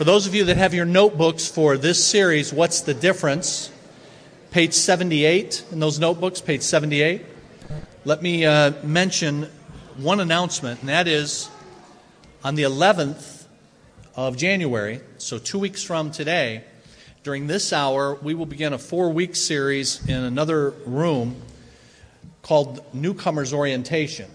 For those of you that have your notebooks for this series, What's the Difference? Page 78 in those notebooks, page 78. Let me uh, mention one announcement, and that is on the 11th of January, so two weeks from today, during this hour, we will begin a four week series in another room called Newcomers Orientation.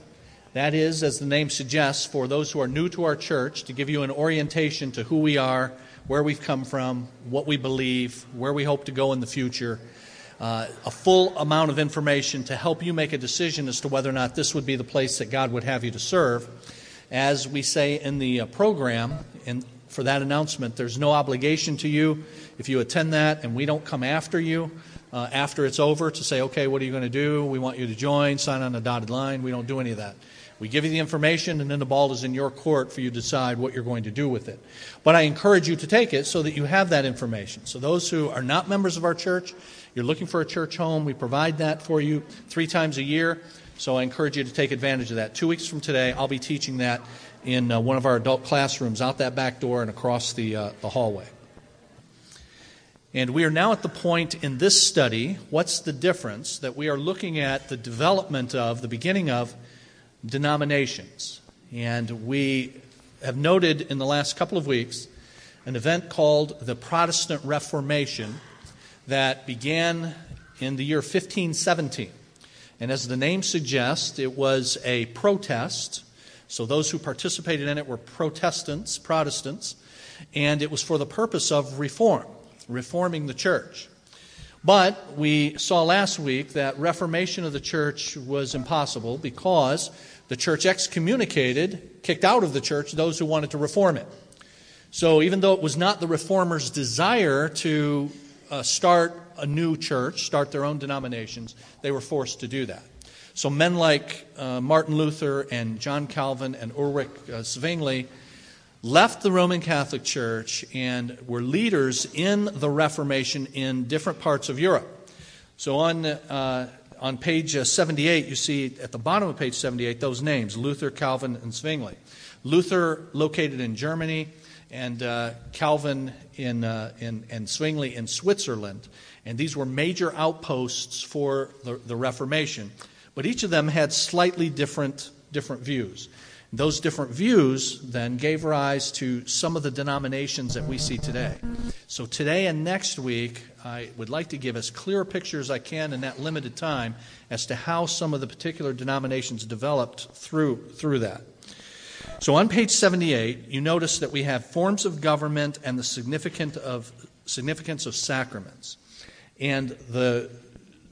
That is, as the name suggests, for those who are new to our church, to give you an orientation to who we are, where we've come from, what we believe, where we hope to go in the future. Uh, a full amount of information to help you make a decision as to whether or not this would be the place that God would have you to serve. As we say in the uh, program, and for that announcement, there's no obligation to you if you attend that and we don't come after you uh, after it's over to say, okay, what are you going to do? We want you to join, sign on the dotted line. We don't do any of that. We give you the information, and then the ball is in your court for you to decide what you're going to do with it. But I encourage you to take it so that you have that information. So, those who are not members of our church, you're looking for a church home, we provide that for you three times a year. So, I encourage you to take advantage of that. Two weeks from today, I'll be teaching that in uh, one of our adult classrooms out that back door and across the, uh, the hallway. And we are now at the point in this study, what's the difference, that we are looking at the development of, the beginning of, denominations. And we have noted in the last couple of weeks an event called the Protestant Reformation that began in the year 1517. And as the name suggests, it was a protest. So those who participated in it were Protestants, Protestants, and it was for the purpose of reform, reforming the church. But we saw last week that reformation of the church was impossible because the church excommunicated, kicked out of the church, those who wanted to reform it. So even though it was not the reformers' desire to uh, start a new church, start their own denominations, they were forced to do that. So men like uh, Martin Luther and John Calvin and Ulrich uh, Zwingli left the Roman Catholic Church and were leaders in the Reformation in different parts of Europe. So on uh, on page uh, 78, you see at the bottom of page 78 those names Luther, Calvin, and Zwingli. Luther located in Germany, and uh, Calvin in, uh, in, and Zwingli in Switzerland. And these were major outposts for the, the Reformation. But each of them had slightly different, different views. Those different views then gave rise to some of the denominations that we see today. So, today and next week, I would like to give as clear a picture as I can in that limited time as to how some of the particular denominations developed through, through that. So, on page 78, you notice that we have forms of government and the significance of, significance of sacraments. And the,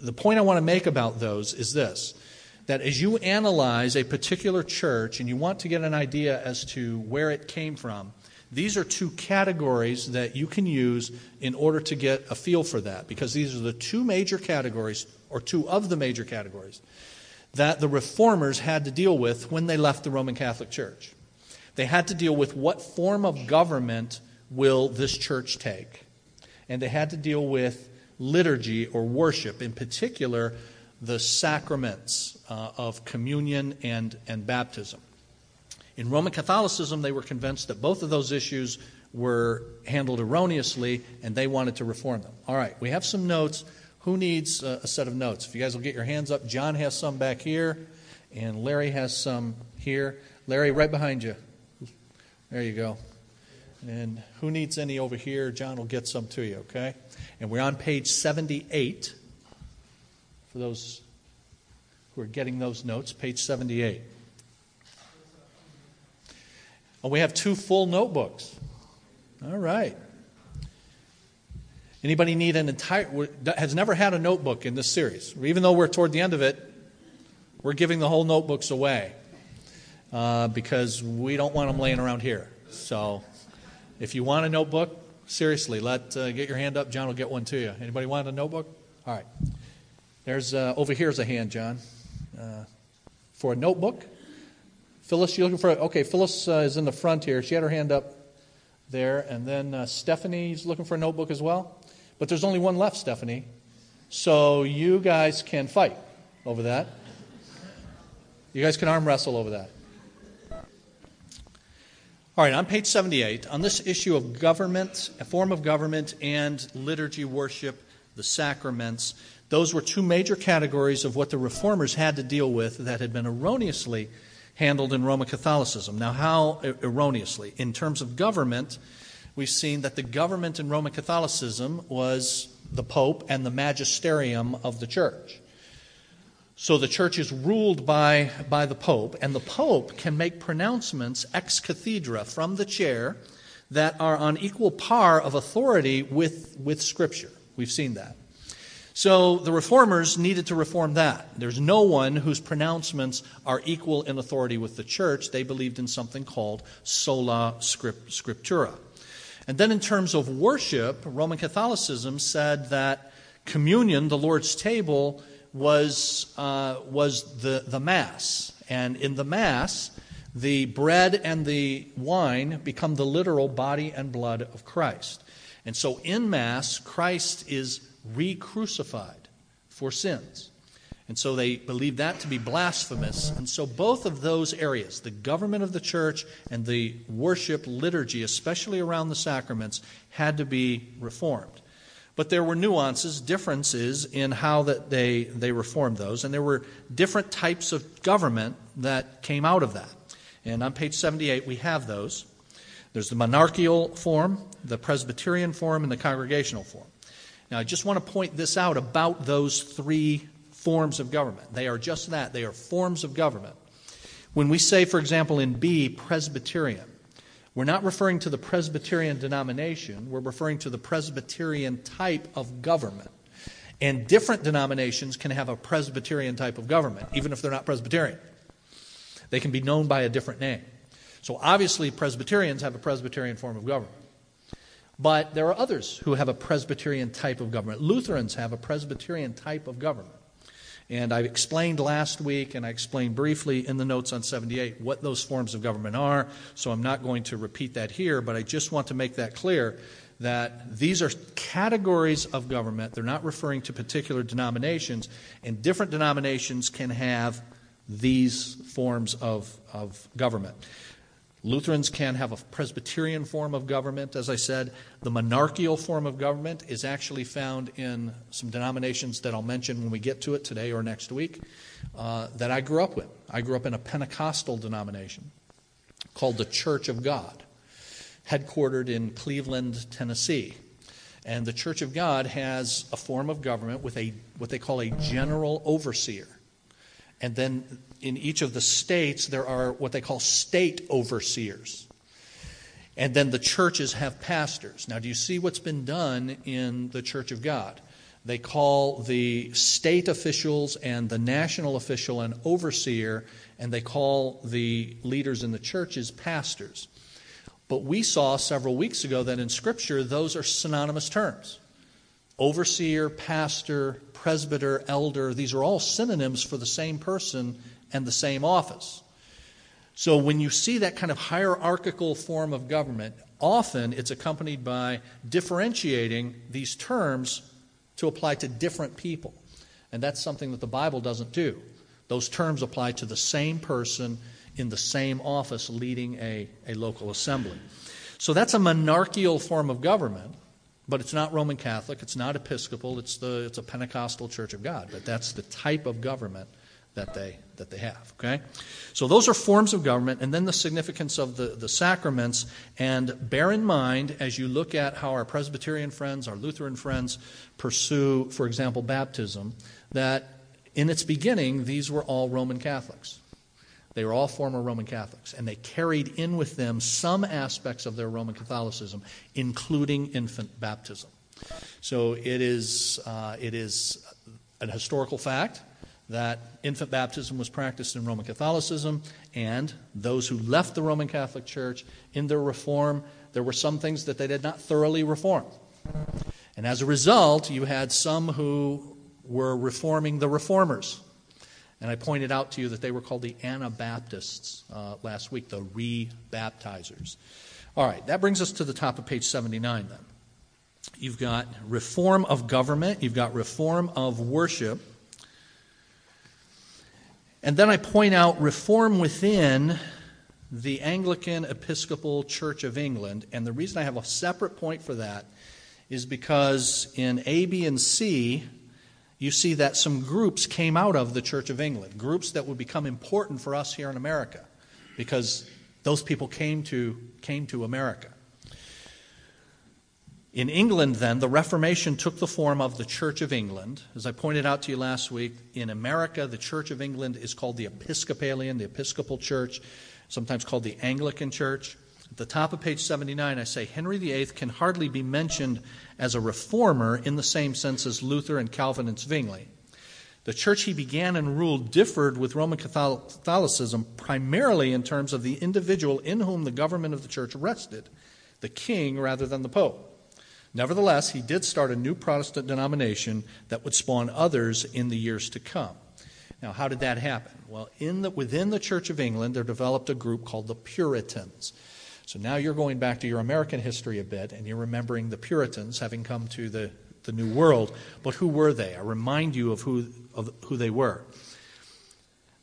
the point I want to make about those is this that as you analyze a particular church and you want to get an idea as to where it came from, these are two categories that you can use in order to get a feel for that, because these are the two major categories, or two of the major categories, that the reformers had to deal with when they left the Roman Catholic Church. They had to deal with what form of government will this church take. And they had to deal with liturgy or worship, in particular, the sacraments uh, of communion and, and baptism. In Roman Catholicism, they were convinced that both of those issues were handled erroneously and they wanted to reform them. All right, we have some notes. Who needs a, a set of notes? If you guys will get your hands up, John has some back here, and Larry has some here. Larry, right behind you. There you go. And who needs any over here? John will get some to you, okay? And we're on page 78 for those who are getting those notes, page 78. Oh, we have two full notebooks. All right. Anybody need an entire, has never had a notebook in this series? Even though we're toward the end of it, we're giving the whole notebooks away uh, because we don't want them laying around here. So if you want a notebook, seriously, let uh, get your hand up. John will get one to you. Anybody want a notebook? All right. There's uh, over here's a hand, John, uh, for a notebook. Phyllis, you looking for? Okay, Phyllis uh, is in the front here. She had her hand up there, and then uh, Stephanie's looking for a notebook as well. But there's only one left, Stephanie. So you guys can fight over that. You guys can arm wrestle over that. All right, on page 78, on this issue of government, a form of government, and liturgy, worship, the sacraments, those were two major categories of what the reformers had to deal with that had been erroneously handled in Roman Catholicism. Now, how erroneously? In terms of government, we've seen that the government in Roman Catholicism was the Pope and the magisterium of the church. So the church is ruled by, by the Pope, and the Pope can make pronouncements ex cathedra from the chair that are on equal par of authority with, with Scripture. We've seen that. So the reformers needed to reform that. There's no one whose pronouncements are equal in authority with the church. They believed in something called sola scriptura. And then, in terms of worship, Roman Catholicism said that communion, the Lord's table, was, uh, was the, the Mass. And in the Mass, the bread and the wine become the literal body and blood of Christ. And so in Mass, Christ is re crucified for sins. And so they believe that to be blasphemous. And so both of those areas, the government of the church and the worship liturgy, especially around the sacraments, had to be reformed. But there were nuances, differences in how that they, they reformed those, and there were different types of government that came out of that. And on page 78, we have those. There's the monarchical form, the Presbyterian form, and the congregational form. Now, I just want to point this out about those three forms of government. They are just that, they are forms of government. When we say, for example, in B, Presbyterian, we're not referring to the Presbyterian denomination, we're referring to the Presbyterian type of government. And different denominations can have a Presbyterian type of government, even if they're not Presbyterian. They can be known by a different name. So obviously, Presbyterians have a Presbyterian form of government. But there are others who have a Presbyterian type of government. Lutherans have a Presbyterian type of government. And I explained last week, and I explained briefly in the notes on 78 what those forms of government are, so I'm not going to repeat that here, but I just want to make that clear that these are categories of government. They're not referring to particular denominations, and different denominations can have these forms of, of government. Lutherans can have a Presbyterian form of government, as I said. The monarchical form of government is actually found in some denominations that I'll mention when we get to it today or next week uh, that I grew up with. I grew up in a Pentecostal denomination called the Church of God, headquartered in Cleveland, Tennessee. And the Church of God has a form of government with a what they call a general overseer. And then in each of the states, there are what they call state overseers. And then the churches have pastors. Now, do you see what's been done in the Church of God? They call the state officials and the national official an overseer, and they call the leaders in the churches pastors. But we saw several weeks ago that in Scripture, those are synonymous terms. Overseer, pastor, presbyter, elder, these are all synonyms for the same person and the same office. So when you see that kind of hierarchical form of government, often it's accompanied by differentiating these terms to apply to different people. And that's something that the Bible doesn't do. Those terms apply to the same person in the same office leading a, a local assembly. So that's a monarchical form of government, but it's not Roman Catholic, it's not Episcopal, it's, the, it's a Pentecostal Church of God. But that's the type of government that they that they have okay? So those are forms of government and then the significance of the, the sacraments. And bear in mind as you look at how our presbyterian friends our lutheran friends pursue for example baptism that in its beginning these were all roman catholics they were all former roman catholics and they carried in with them some aspects of their roman catholicism including infant baptism so it is uh, it is a historical fact that infant baptism was practiced in Roman Catholicism, and those who left the Roman Catholic Church in their reform, there were some things that they did not thoroughly reform. And as a result, you had some who were reforming the reformers. And I pointed out to you that they were called the Anabaptists uh, last week, the re baptizers. All right, that brings us to the top of page 79 then. You've got reform of government, you've got reform of worship. And then I point out reform within the Anglican Episcopal Church of England. And the reason I have a separate point for that is because in A, B, and C, you see that some groups came out of the Church of England, groups that would become important for us here in America because those people came to, came to America. In England, then, the Reformation took the form of the Church of England. As I pointed out to you last week, in America, the Church of England is called the Episcopalian, the Episcopal Church, sometimes called the Anglican Church. At the top of page 79, I say Henry VIII can hardly be mentioned as a reformer in the same sense as Luther and Calvin and Zwingli. The church he began and ruled differed with Roman Catholicism primarily in terms of the individual in whom the government of the church rested, the king rather than the pope. Nevertheless, he did start a new Protestant denomination that would spawn others in the years to come. Now, how did that happen? Well, the, within the Church of England, there developed a group called the Puritans. So now you're going back to your American history a bit, and you're remembering the Puritans having come to the, the New World. But who were they? I remind you of who, of who they were.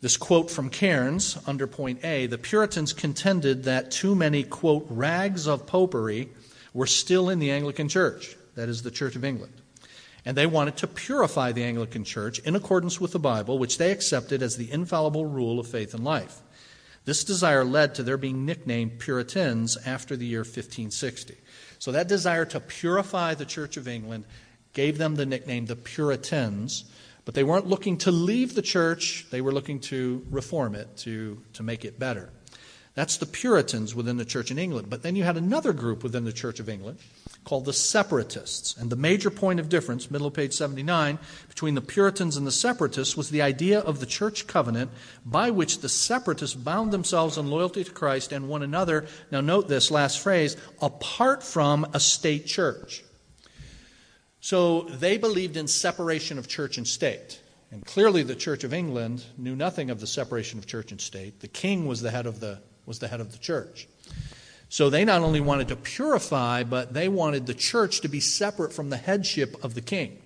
This quote from Cairns under point A the Puritans contended that too many, quote, rags of popery were still in the Anglican Church, that is, the Church of England. And they wanted to purify the Anglican Church in accordance with the Bible, which they accepted as the infallible rule of faith and life. This desire led to their being nicknamed Puritans after the year 1560. So that desire to purify the Church of England gave them the nickname the Puritans, but they weren't looking to leave the church, they were looking to reform it, to, to make it better. That's the Puritans within the church in England. But then you had another group within the Church of England called the Separatists. And the major point of difference, middle of page 79, between the Puritans and the Separatists was the idea of the church covenant by which the Separatists bound themselves in loyalty to Christ and one another. Now, note this last phrase apart from a state church. So they believed in separation of church and state. And clearly, the Church of England knew nothing of the separation of church and state. The king was the head of the, was the, head of the church. So they not only wanted to purify, but they wanted the church to be separate from the headship of the king.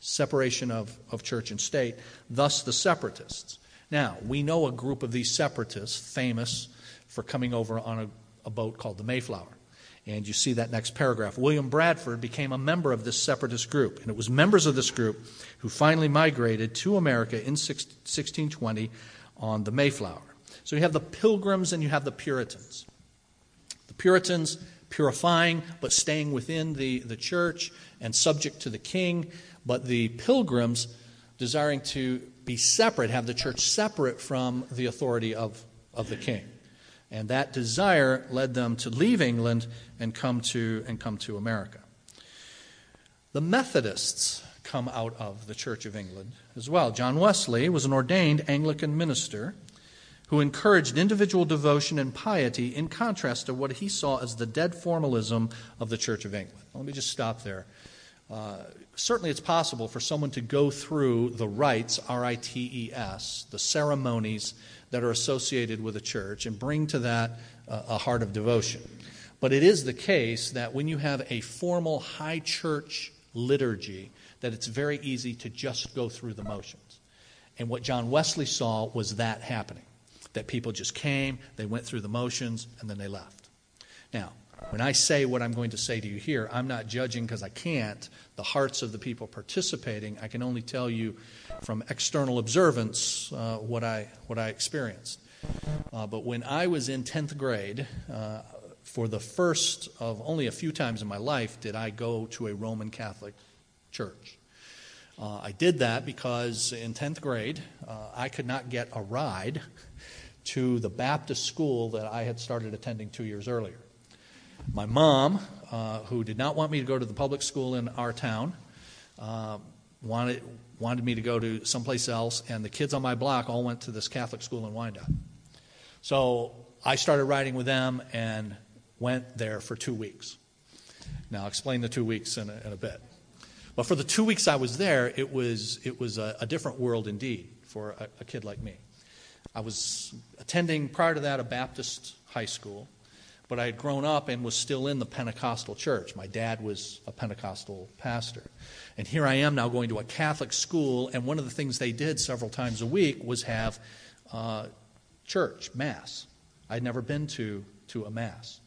Separation of, of church and state, thus the separatists. Now, we know a group of these separatists famous for coming over on a, a boat called the Mayflower. And you see that next paragraph. William Bradford became a member of this separatist group. And it was members of this group who finally migrated to America in 1620 on the Mayflower. So you have the pilgrims and you have the Puritans. Puritans purifying, but staying within the, the church and subject to the king. But the pilgrims desiring to be separate, have the church separate from the authority of, of the king. And that desire led them to leave England and come to, and come to America. The Methodists come out of the Church of England as well. John Wesley was an ordained Anglican minister who encouraged individual devotion and piety in contrast to what he saw as the dead formalism of the Church of England. Let me just stop there. Uh, certainly, it's possible for someone to go through the rites, R I T E S, the ceremonies that are associated with a church, and bring to that uh, a heart of devotion. But it is the case that when you have a formal high church liturgy, that it's very easy to just go through the motions. And what John Wesley saw was that happening. That people just came, they went through the motions, and then they left. Now, when I say what I'm going to say to you here, I'm not judging because I can't the hearts of the people participating. I can only tell you from external observance uh, what, I, what I experienced. Uh, but when I was in 10th grade, uh, for the first of only a few times in my life did I go to a Roman Catholic church. Uh, I did that because in 10th grade, uh, I could not get a ride to the Baptist school that I had started attending two years earlier. My mom, uh, who did not want me to go to the public school in our town, uh, wanted, wanted me to go to someplace else, and the kids on my block all went to this Catholic school in Wyandotte. So I started riding with them, and went there for two weeks. Now, I'll explain the two weeks in a, in a bit. But for the two weeks I was there, it was, it was a, a different world indeed for a, a kid like me. I was attending, prior to that, a Baptist high school, but I had grown up and was still in the Pentecostal church. My dad was a Pentecostal pastor. And here I am now going to a Catholic school, and one of the things they did several times a week was have uh, church, Mass I'd never been to, to a Mass.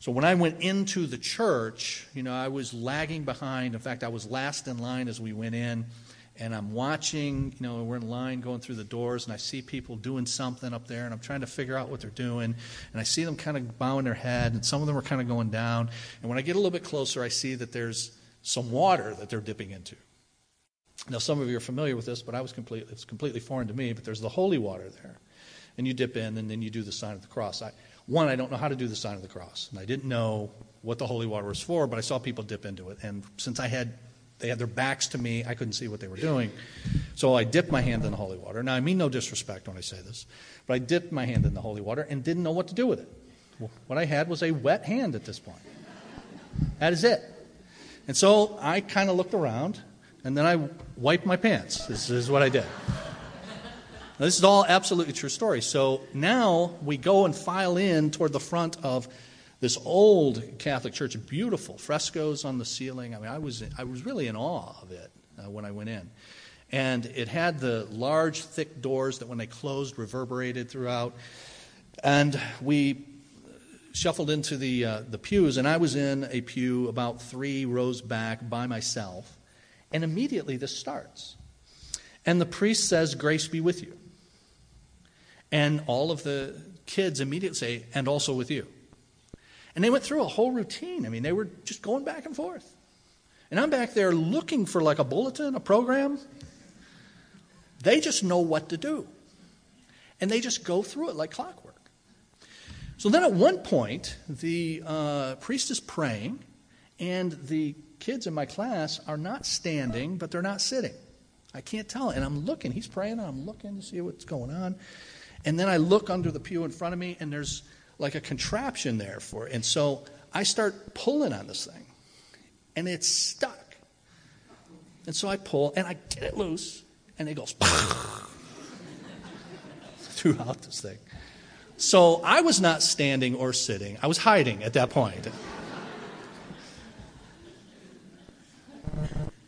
So when I went into the church, you know, I was lagging behind. In fact, I was last in line as we went in. And I'm watching, you know, we're in line going through the doors, and I see people doing something up there, and I'm trying to figure out what they're doing. And I see them kind of bowing their head, and some of them are kind of going down. And when I get a little bit closer, I see that there's some water that they're dipping into. Now, some of you are familiar with this, but I was completely, it's completely foreign to me. But there's the holy water there. And you dip in, and then you do the sign of the cross. I, one, I don't know how to do the sign of the cross. And I didn't know what the holy water was for, but I saw people dip into it. And since I had they had their backs to me, I couldn't see what they were doing. So I dipped my hand in the holy water. Now I mean no disrespect when I say this, but I dipped my hand in the holy water and didn't know what to do with it. What I had was a wet hand at this point. That is it. And so I kind of looked around and then I wiped my pants. This is what I did. Now, this is all absolutely true story. So now we go and file in toward the front of this old Catholic church, beautiful frescoes on the ceiling. I mean, I was, I was really in awe of it uh, when I went in. And it had the large, thick doors that, when they closed, reverberated throughout. And we shuffled into the, uh, the pews, and I was in a pew about three rows back by myself. And immediately this starts. And the priest says, Grace be with you. And all of the kids immediately say, and also with you. And they went through a whole routine. I mean, they were just going back and forth. And I'm back there looking for like a bulletin, a program. They just know what to do. And they just go through it like clockwork. So then at one point, the uh, priest is praying, and the kids in my class are not standing, but they're not sitting. I can't tell. And I'm looking. He's praying, and I'm looking to see what's going on. And then I look under the pew in front of me, and there's like a contraption there for it. And so I start pulling on this thing, and it's stuck. And so I pull, and I get it loose, and it goes throughout this thing. So I was not standing or sitting, I was hiding at that point.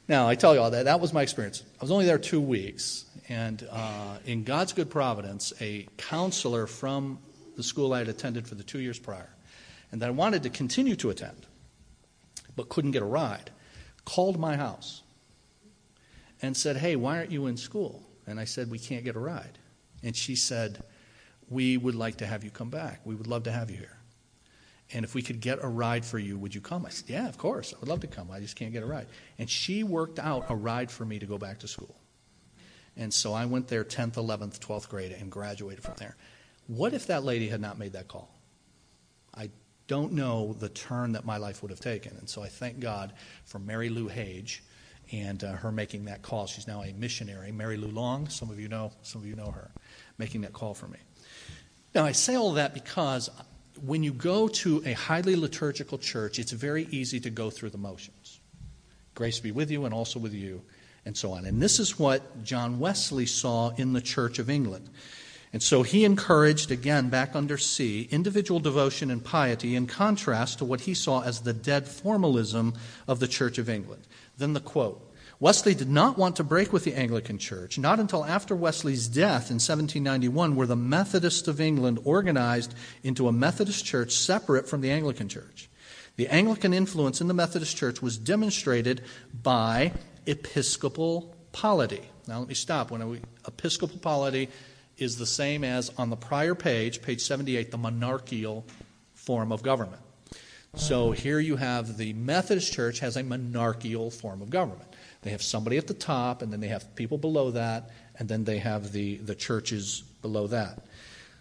Now, I tell you all that, that was my experience. I was only there two weeks, and uh, in God's good providence, a counselor from the school I had attended for the two years prior, and that I wanted to continue to attend, but couldn't get a ride, called my house and said, Hey, why aren't you in school? And I said, We can't get a ride. And she said, We would like to have you come back. We would love to have you here. And if we could get a ride for you, would you come? I said, Yeah, of course. I would love to come. I just can't get a ride. And she worked out a ride for me to go back to school. And so I went there 10th, 11th, 12th grade and graduated from there. What if that lady had not made that call? I don't know the turn that my life would have taken. And so I thank God for Mary Lou Hage and uh, her making that call. She's now a missionary. Mary Lou Long, some of you know, some of you know her, making that call for me. Now I say all that because when you go to a highly liturgical church, it's very easy to go through the motions. Grace be with you and also with you and so on. And this is what John Wesley saw in the Church of England. And so he encouraged, again, back under C, individual devotion and piety in contrast to what he saw as the dead formalism of the Church of England. Then the quote Wesley did not want to break with the Anglican Church. Not until after Wesley's death in 1791 were the Methodists of England organized into a Methodist church separate from the Anglican Church. The Anglican influence in the Methodist Church was demonstrated by episcopal polity. Now, let me stop. When we, episcopal polity is the same as on the prior page, page 78, the monarchical form of government. So here you have the Methodist Church has a monarchical form of government. They have somebody at the top, and then they have people below that, and then they have the, the churches below that.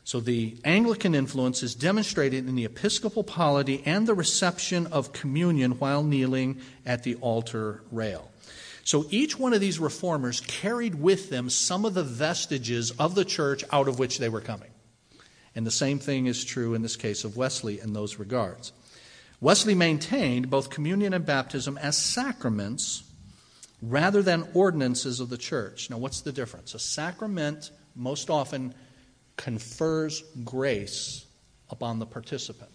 So the Anglican influence is demonstrated in the episcopal polity and the reception of communion while kneeling at the altar rail. So each one of these reformers carried with them some of the vestiges of the church out of which they were coming. And the same thing is true in this case of Wesley in those regards. Wesley maintained both communion and baptism as sacraments rather than ordinances of the church. Now, what's the difference? A sacrament most often confers grace upon the participant.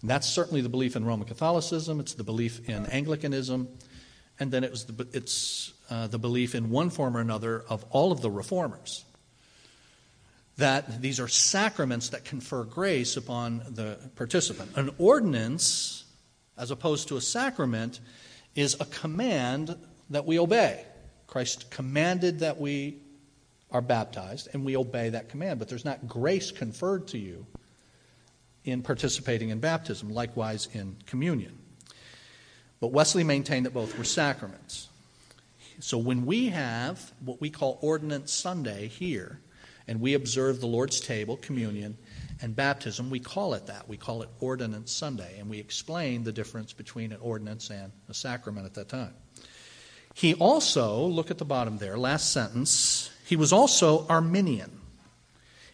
And that's certainly the belief in Roman Catholicism, it's the belief in Anglicanism, and then it was the, it's uh, the belief in one form or another of all of the reformers. that these are sacraments that confer grace upon the participant. An ordinance, as opposed to a sacrament, is a command that we obey. Christ commanded that we are baptized, and we obey that command, but there's not grace conferred to you in participating in baptism, likewise in communion. But Wesley maintained that both were sacraments. So when we have what we call Ordinance Sunday here, and we observe the Lord's table, communion, and baptism, we call it that. We call it Ordinance Sunday, and we explain the difference between an ordinance and a sacrament at that time. He also, look at the bottom there, last sentence, he was also Arminian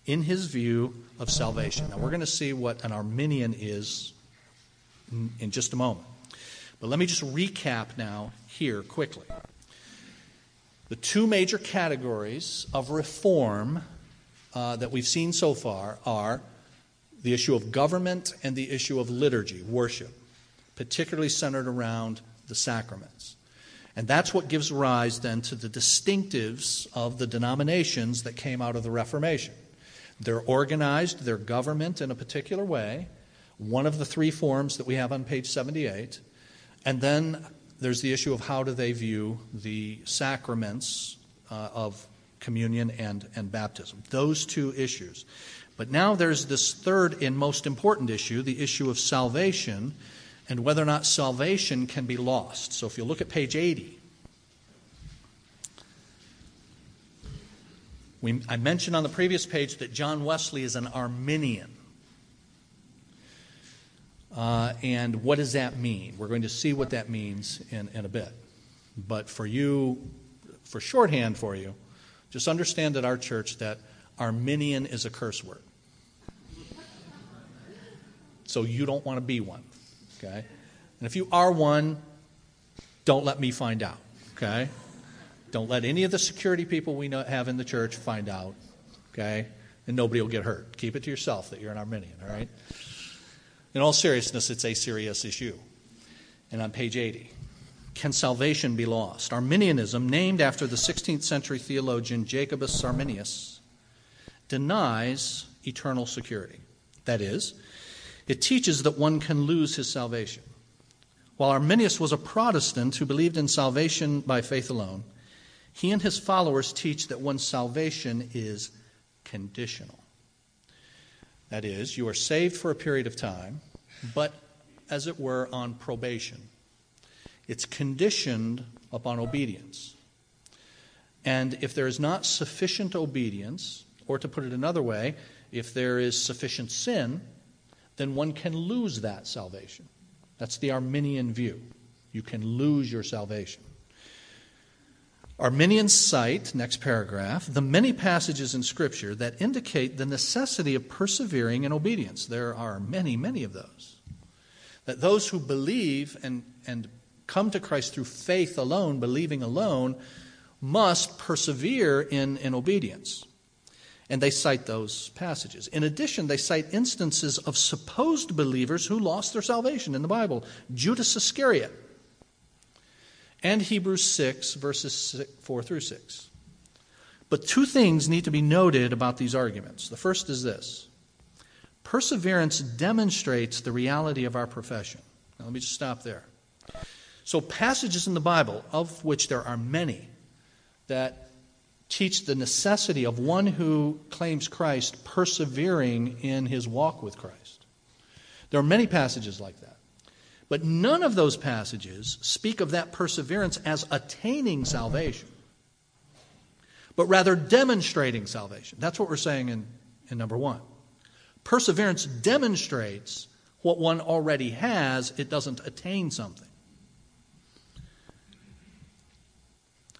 in his view of salvation. Now, we're going to see what an Arminian is in just a moment. But let me just recap now here quickly. The two major categories of reform uh, that we've seen so far are the issue of government and the issue of liturgy, worship, particularly centered around the sacraments. And that's what gives rise then to the distinctives of the denominations that came out of the Reformation. They're organized, their government in a particular way, one of the three forms that we have on page 78. And then there's the issue of how do they view the sacraments uh, of communion and, and baptism. Those two issues. But now there's this third and most important issue the issue of salvation and whether or not salvation can be lost. So if you look at page 80, we, I mentioned on the previous page that John Wesley is an Arminian. Uh, and what does that mean? We're going to see what that means in, in a bit. But for you, for shorthand for you, just understand at our church that Arminian is a curse word. So you don't want to be one. Okay? And if you are one, don't let me find out. Okay? Don't let any of the security people we know, have in the church find out. Okay? And nobody will get hurt. Keep it to yourself that you're an Arminian, all right? In all seriousness, it's a serious issue. And on page 80, can salvation be lost? Arminianism, named after the 16th century theologian Jacobus Arminius, denies eternal security. That is, it teaches that one can lose his salvation. While Arminius was a Protestant who believed in salvation by faith alone, he and his followers teach that one's salvation is conditional. That is, you are saved for a period of time, but as it were, on probation. It's conditioned upon obedience. And if there is not sufficient obedience, or to put it another way, if there is sufficient sin, then one can lose that salvation. That's the Arminian view. You can lose your salvation. Arminians cite, next paragraph, the many passages in Scripture that indicate the necessity of persevering in obedience. There are many, many of those. That those who believe and, and come to Christ through faith alone, believing alone, must persevere in, in obedience. And they cite those passages. In addition, they cite instances of supposed believers who lost their salvation in the Bible. Judas Iscariot and Hebrews 6, verses 4 through 6. But two things need to be noted about these arguments. The first is this perseverance demonstrates the reality of our profession. Now, let me just stop there. So, passages in the Bible, of which there are many, that teach the necessity of one who claims Christ persevering in his walk with Christ. There are many passages like that. But none of those passages speak of that perseverance as attaining salvation, but rather demonstrating salvation. That's what we're saying in, in number one. Perseverance demonstrates what one already has, it doesn't attain something.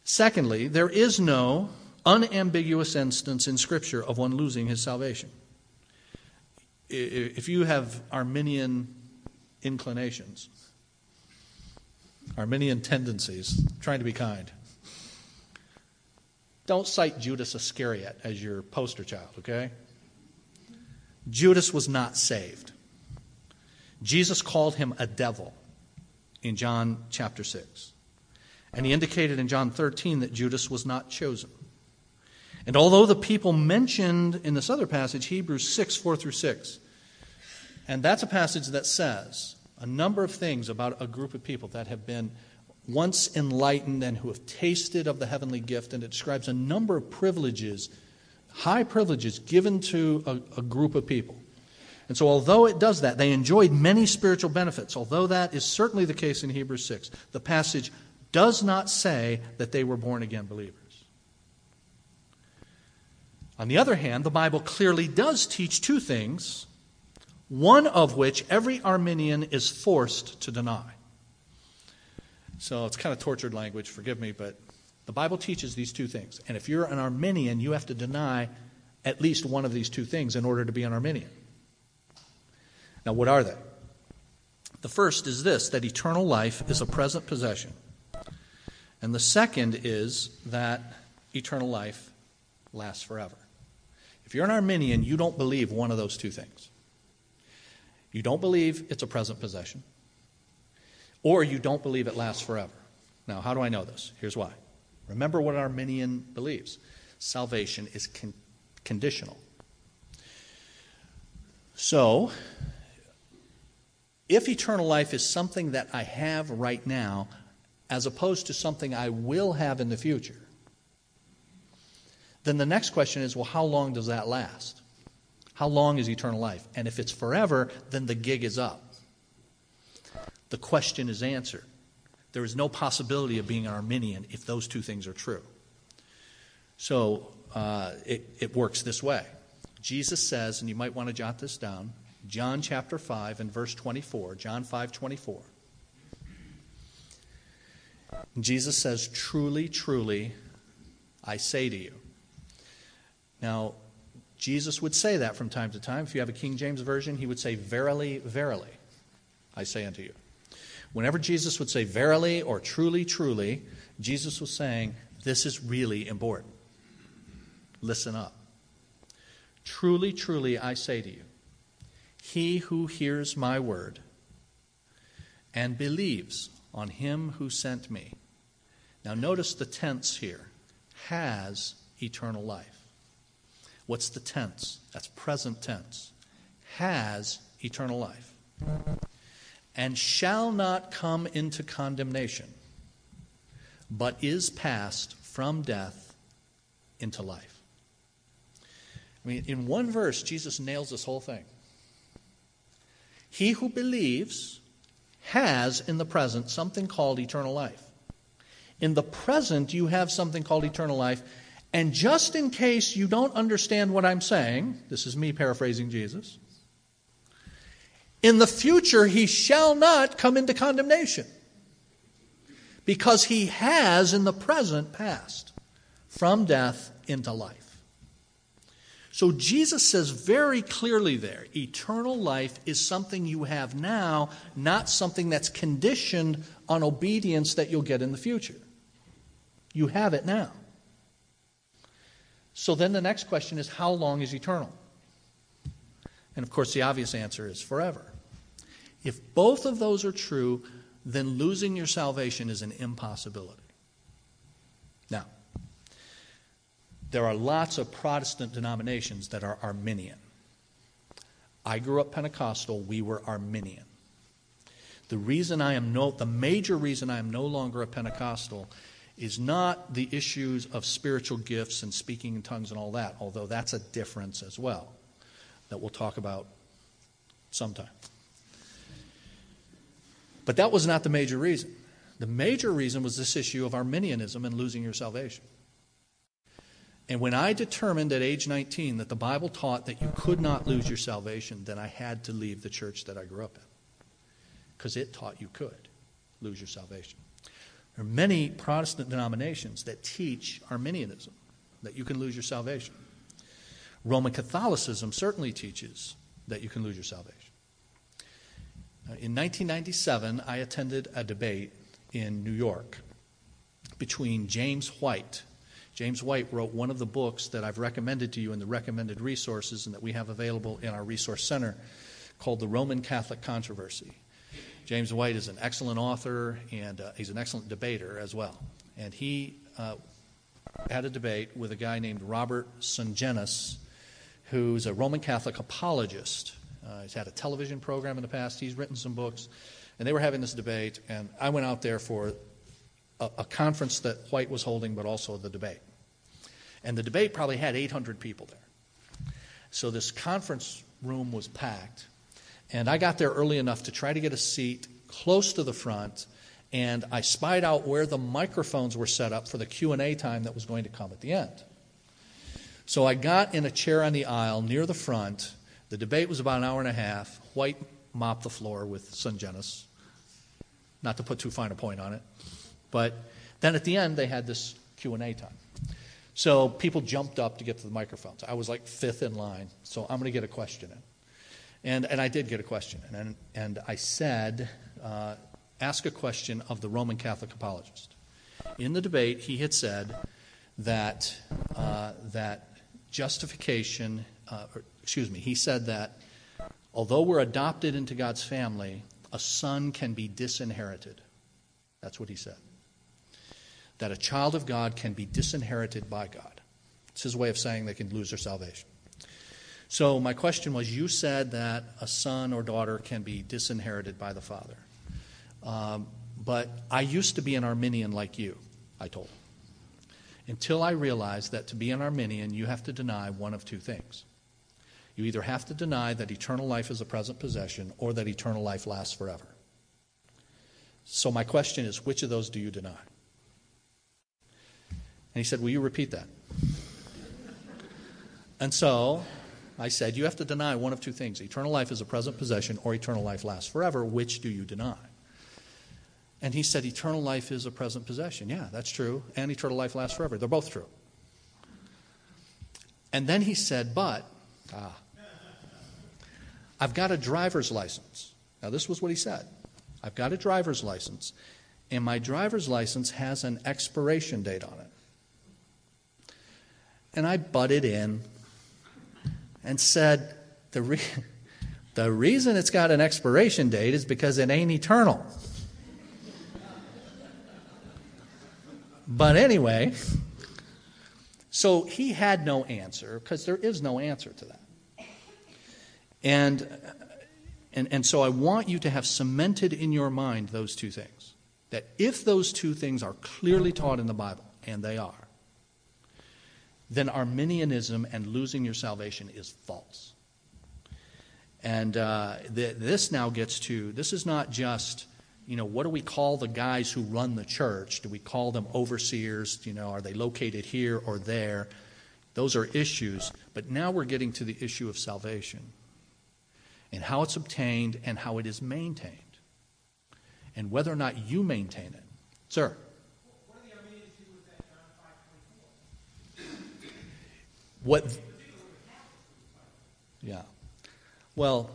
Secondly, there is no unambiguous instance in Scripture of one losing his salvation. If you have Arminian inclinations, Arminian tendencies, trying to be kind, don't cite Judas Iscariot as your poster child, okay? Judas was not saved. Jesus called him a devil in John chapter 6. And he indicated in John 13 that Judas was not chosen. And although the people mentioned in this other passage, Hebrews 6, 4 through 6, and that's a passage that says a number of things about a group of people that have been once enlightened and who have tasted of the heavenly gift, and it describes a number of privileges, high privileges given to a, a group of people. And so, although it does that, they enjoyed many spiritual benefits. Although that is certainly the case in Hebrews 6, the passage does not say that they were born again believers. On the other hand, the Bible clearly does teach two things, one of which every Arminian is forced to deny. So it's kind of tortured language, forgive me, but the Bible teaches these two things. And if you're an Arminian, you have to deny at least one of these two things in order to be an Arminian. Now, what are they? The first is this that eternal life is a present possession. And the second is that eternal life lasts forever. If you're an Arminian, you don't believe one of those two things. You don't believe it's a present possession, or you don't believe it lasts forever. Now, how do I know this? Here's why. Remember what Arminian believes salvation is con- conditional. So, if eternal life is something that I have right now, as opposed to something I will have in the future, then the next question is well, how long does that last? How long is eternal life? And if it's forever, then the gig is up. The question is answered. There is no possibility of being an Arminian if those two things are true. So uh, it, it works this way. Jesus says, and you might want to jot this down, John chapter 5 and verse 24, John 5 24. Jesus says, Truly, truly, I say to you. Now, Jesus would say that from time to time. If you have a King James Version, he would say, Verily, verily, I say unto you. Whenever Jesus would say verily or truly, truly, Jesus was saying, This is really important. Listen up. Truly, truly, I say to you, he who hears my word and believes on him who sent me. Now, notice the tense here has eternal life. What's the tense? That's present tense. Has eternal life. And shall not come into condemnation, but is passed from death into life. I mean, in one verse, Jesus nails this whole thing. He who believes has in the present something called eternal life. In the present, you have something called eternal life. And just in case you don't understand what I'm saying, this is me paraphrasing Jesus, in the future he shall not come into condemnation because he has in the present passed from death into life. So Jesus says very clearly there eternal life is something you have now, not something that's conditioned on obedience that you'll get in the future. You have it now. So then the next question is how long is eternal? And of course, the obvious answer is forever. If both of those are true, then losing your salvation is an impossibility. Now, there are lots of Protestant denominations that are Arminian. I grew up Pentecostal, we were Arminian. The reason I am no the major reason I am no longer a Pentecostal is not the issues of spiritual gifts and speaking in tongues and all that, although that's a difference as well that we'll talk about sometime. But that was not the major reason. The major reason was this issue of Arminianism and losing your salvation. And when I determined at age 19 that the Bible taught that you could not lose your salvation, then I had to leave the church that I grew up in. Because it taught you could lose your salvation. There are many Protestant denominations that teach Arminianism, that you can lose your salvation. Roman Catholicism certainly teaches that you can lose your salvation. In 1997, I attended a debate in New York between James White James White wrote one of the books that I've recommended to you in the recommended resources and that we have available in our resource center called The Roman Catholic Controversy. James White is an excellent author and uh, he's an excellent debater as well. And he uh, had a debate with a guy named Robert Sungenis, who's a Roman Catholic apologist. Uh, he's had a television program in the past, he's written some books, and they were having this debate, and I went out there for a, a conference that White was holding, but also the debate. And the debate probably had 800 people there. So this conference room was packed, and I got there early enough to try to get a seat close to the front and I spied out where the microphones were set up for the Q&A time that was going to come at the end. So I got in a chair on the aisle near the front. The debate was about an hour and a half. White mopped the floor with Sungenis. Not to put too fine a point on it. But then at the end they had this Q&A time. So people jumped up to get to the microphones. I was like fifth in line, so I'm going to get a question in. And, and I did get a question. And, and I said, uh, ask a question of the Roman Catholic apologist. In the debate, he had said that, uh, that justification, uh, or, excuse me, he said that although we're adopted into God's family, a son can be disinherited. That's what he said. That a child of God can be disinherited by God. It's his way of saying they can lose their salvation. So, my question was you said that a son or daughter can be disinherited by the father. Um, but I used to be an Arminian like you, I told him. Until I realized that to be an Arminian, you have to deny one of two things. You either have to deny that eternal life is a present possession or that eternal life lasts forever. So, my question is which of those do you deny? And he said, Will you repeat that? and so I said, You have to deny one of two things eternal life is a present possession or eternal life lasts forever. Which do you deny? And he said, Eternal life is a present possession. Yeah, that's true. And eternal life lasts forever. They're both true. And then he said, But, ah, I've got a driver's license. Now, this was what he said I've got a driver's license, and my driver's license has an expiration date on it. And I butted in and said, The, re- the reason it's got an expiration date is because it ain't eternal. But anyway, so he had no answer because there is no answer to that. And, and, and so I want you to have cemented in your mind those two things. That if those two things are clearly taught in the Bible, and they are, then Arminianism and losing your salvation is false. And uh, this now gets to this is not just you know, what do we call the guys who run the church? Do we call them overseers? You know, are they located here or there? Those are issues. But now we're getting to the issue of salvation and how it's obtained and how it is maintained and whether or not you maintain it. Sir? What? Yeah. Well,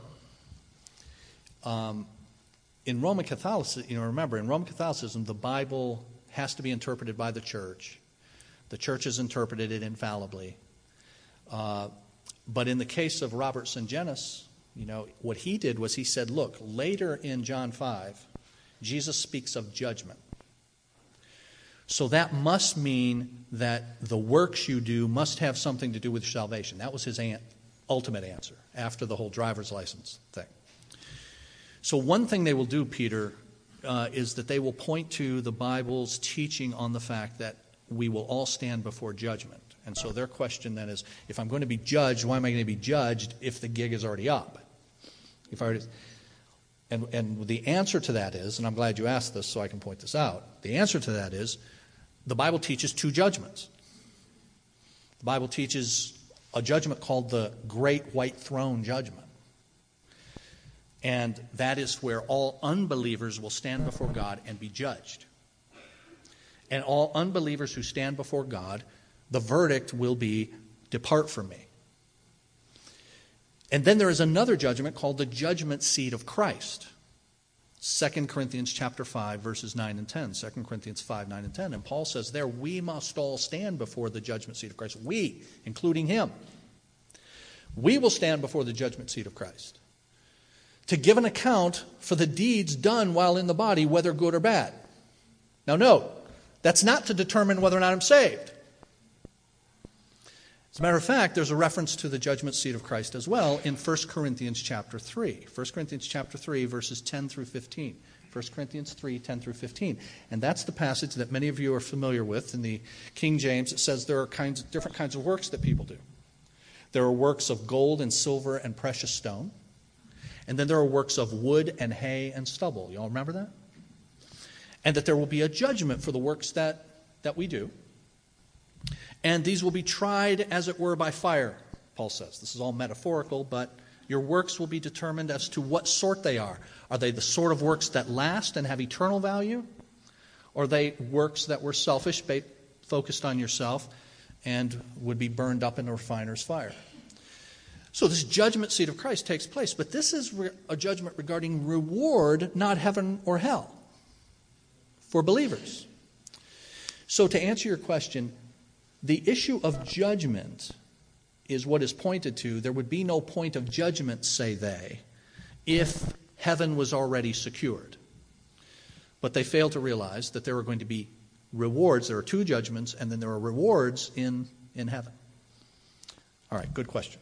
um, in Roman Catholicism, you know, remember, in Roman Catholicism, the Bible has to be interpreted by the church. The church has interpreted it infallibly. Uh, but in the case of Robert Sungenis, you know, what he did was he said, look, later in John 5, Jesus speaks of judgment. So that must mean that the works you do must have something to do with salvation. That was his ultimate answer after the whole driver's license thing. So, one thing they will do, Peter, uh, is that they will point to the Bible's teaching on the fact that we will all stand before judgment. And so their question then is if I'm going to be judged, why am I going to be judged if the gig is already up? If I already, and, and the answer to that is, and I'm glad you asked this so I can point this out, the answer to that is the Bible teaches two judgments. The Bible teaches a judgment called the Great White Throne Judgment. And that is where all unbelievers will stand before God and be judged. And all unbelievers who stand before God, the verdict will be depart from me. And then there is another judgment called the judgment seat of Christ. 2 Corinthians chapter 5 verses 9 and 10. 2 Corinthians 5 9 and 10. And Paul says there we must all stand before the judgment seat of Christ. We, including him. We will stand before the judgment seat of Christ to give an account for the deeds done while in the body, whether good or bad. Now, note, that's not to determine whether or not I'm saved. As a matter of fact, there's a reference to the judgment seat of Christ as well in 1 Corinthians chapter 3. 1 Corinthians chapter 3, verses 10 through 15. 1 Corinthians 3, 10 through 15. And that's the passage that many of you are familiar with. In the King James, it says there are kinds, different kinds of works that people do. There are works of gold and silver and precious stone. And then there are works of wood and hay and stubble. You all remember that? And that there will be a judgment for the works that, that we do. And these will be tried, as it were, by fire, Paul says. This is all metaphorical, but your works will be determined as to what sort they are. Are they the sort of works that last and have eternal value? Or are they works that were selfish, focused on yourself, and would be burned up in a refiner's fire? So, this judgment seat of Christ takes place, but this is a judgment regarding reward, not heaven or hell, for believers. So, to answer your question, the issue of judgment is what is pointed to. There would be no point of judgment, say they, if heaven was already secured. But they fail to realize that there are going to be rewards. There are two judgments, and then there are rewards in, in heaven. All right, good question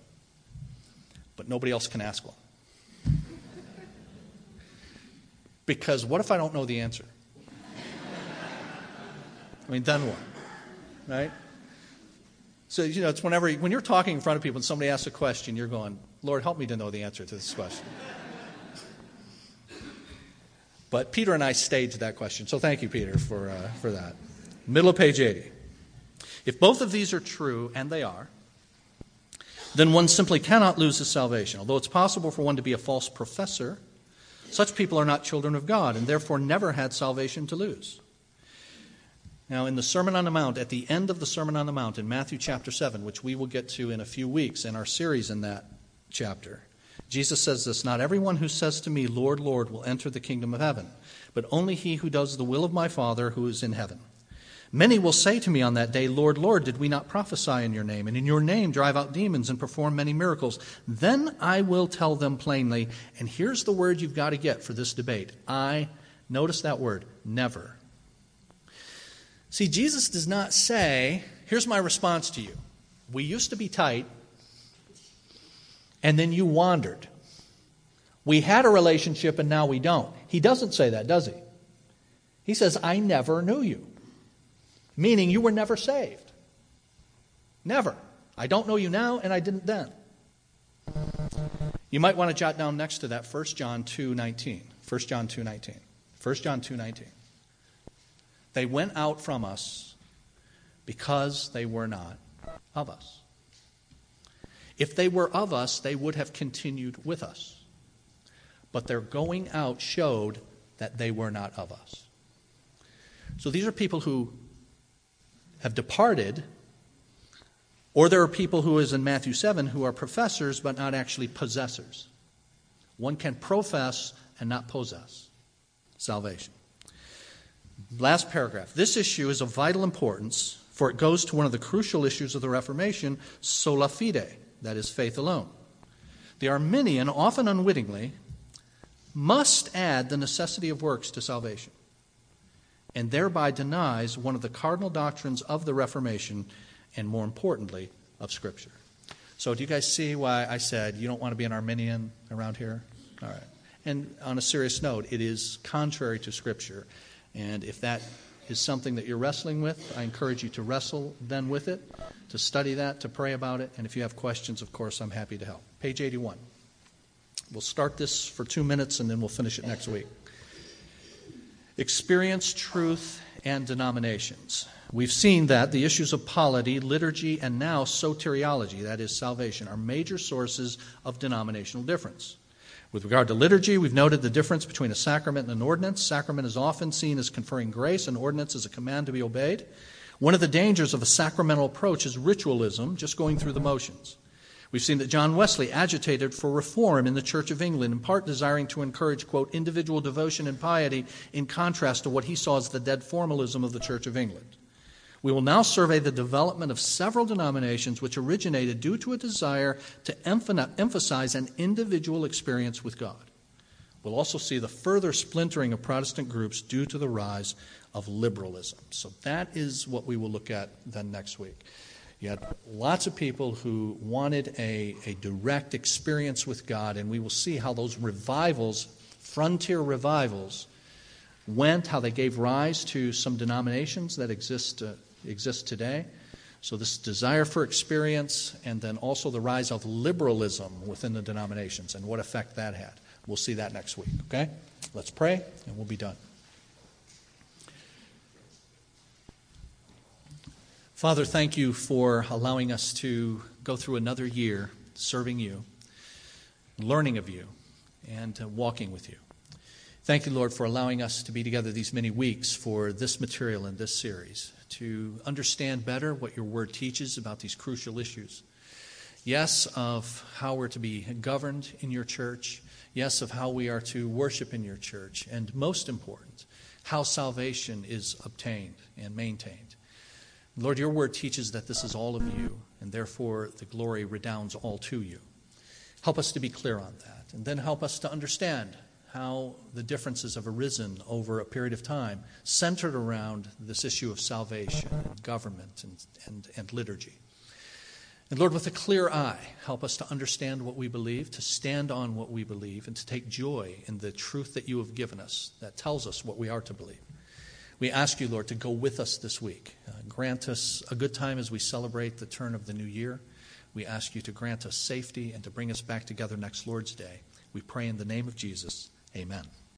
but nobody else can ask one. Because what if I don't know the answer? I mean, then what? Right? So, you know, it's whenever, when you're talking in front of people and somebody asks a question, you're going, Lord, help me to know the answer to this question. But Peter and I staged that question. So thank you, Peter, for, uh, for that. Middle of page 80. If both of these are true, and they are, then one simply cannot lose his salvation. Although it's possible for one to be a false professor, such people are not children of God and therefore never had salvation to lose. Now, in the Sermon on the Mount, at the end of the Sermon on the Mount in Matthew chapter 7, which we will get to in a few weeks in our series in that chapter, Jesus says this Not everyone who says to me, Lord, Lord, will enter the kingdom of heaven, but only he who does the will of my Father who is in heaven. Many will say to me on that day, Lord, Lord, did we not prophesy in your name, and in your name drive out demons and perform many miracles? Then I will tell them plainly, and here's the word you've got to get for this debate I, notice that word, never. See, Jesus does not say, here's my response to you. We used to be tight, and then you wandered. We had a relationship, and now we don't. He doesn't say that, does he? He says, I never knew you meaning you were never saved. Never. I don't know you now, and I didn't then. You might want to jot down next to that 1 John 2:19. 1 John 2:19. 1 John 2:19. They went out from us because they were not of us. If they were of us, they would have continued with us. But their going out showed that they were not of us. So these are people who have departed, or there are people who, as in Matthew 7, who are professors but not actually possessors. One can profess and not possess salvation. Last paragraph. This issue is of vital importance, for it goes to one of the crucial issues of the Reformation sola fide, that is, faith alone. The Arminian, often unwittingly, must add the necessity of works to salvation and thereby denies one of the cardinal doctrines of the Reformation and, more importantly, of Scripture. So, do you guys see why I said you don't want to be an Arminian around here? All right. And on a serious note, it is contrary to Scripture. And if that is something that you're wrestling with, I encourage you to wrestle then with it, to study that, to pray about it. And if you have questions, of course, I'm happy to help. Page 81. We'll start this for two minutes and then we'll finish it next week. Experience, truth, and denominations. We've seen that the issues of polity, liturgy, and now soteriology, that is, salvation, are major sources of denominational difference. With regard to liturgy, we've noted the difference between a sacrament and an ordinance. Sacrament is often seen as conferring grace, and ordinance is a command to be obeyed. One of the dangers of a sacramental approach is ritualism, just going through the motions. We've seen that John Wesley agitated for reform in the Church of England, in part desiring to encourage, quote, individual devotion and piety in contrast to what he saw as the dead formalism of the Church of England. We will now survey the development of several denominations which originated due to a desire to emphasize an individual experience with God. We'll also see the further splintering of Protestant groups due to the rise of liberalism. So that is what we will look at then next week. You had lots of people who wanted a, a direct experience with God, and we will see how those revivals, frontier revivals, went, how they gave rise to some denominations that exist, uh, exist today. So, this desire for experience, and then also the rise of liberalism within the denominations and what effect that had. We'll see that next week, okay? Let's pray, and we'll be done. Father, thank you for allowing us to go through another year serving you, learning of you, and uh, walking with you. Thank you, Lord, for allowing us to be together these many weeks for this material in this series, to understand better what your word teaches about these crucial issues. Yes, of how we're to be governed in your church. Yes, of how we are to worship in your church. And most important, how salvation is obtained and maintained. Lord, your word teaches that this is all of you, and therefore the glory redounds all to you. Help us to be clear on that, and then help us to understand how the differences have arisen over a period of time centered around this issue of salvation and government and, and, and liturgy. And Lord, with a clear eye, help us to understand what we believe, to stand on what we believe, and to take joy in the truth that you have given us that tells us what we are to believe. We ask you, Lord, to go with us this week. Uh, grant us a good time as we celebrate the turn of the new year. We ask you to grant us safety and to bring us back together next Lord's Day. We pray in the name of Jesus. Amen.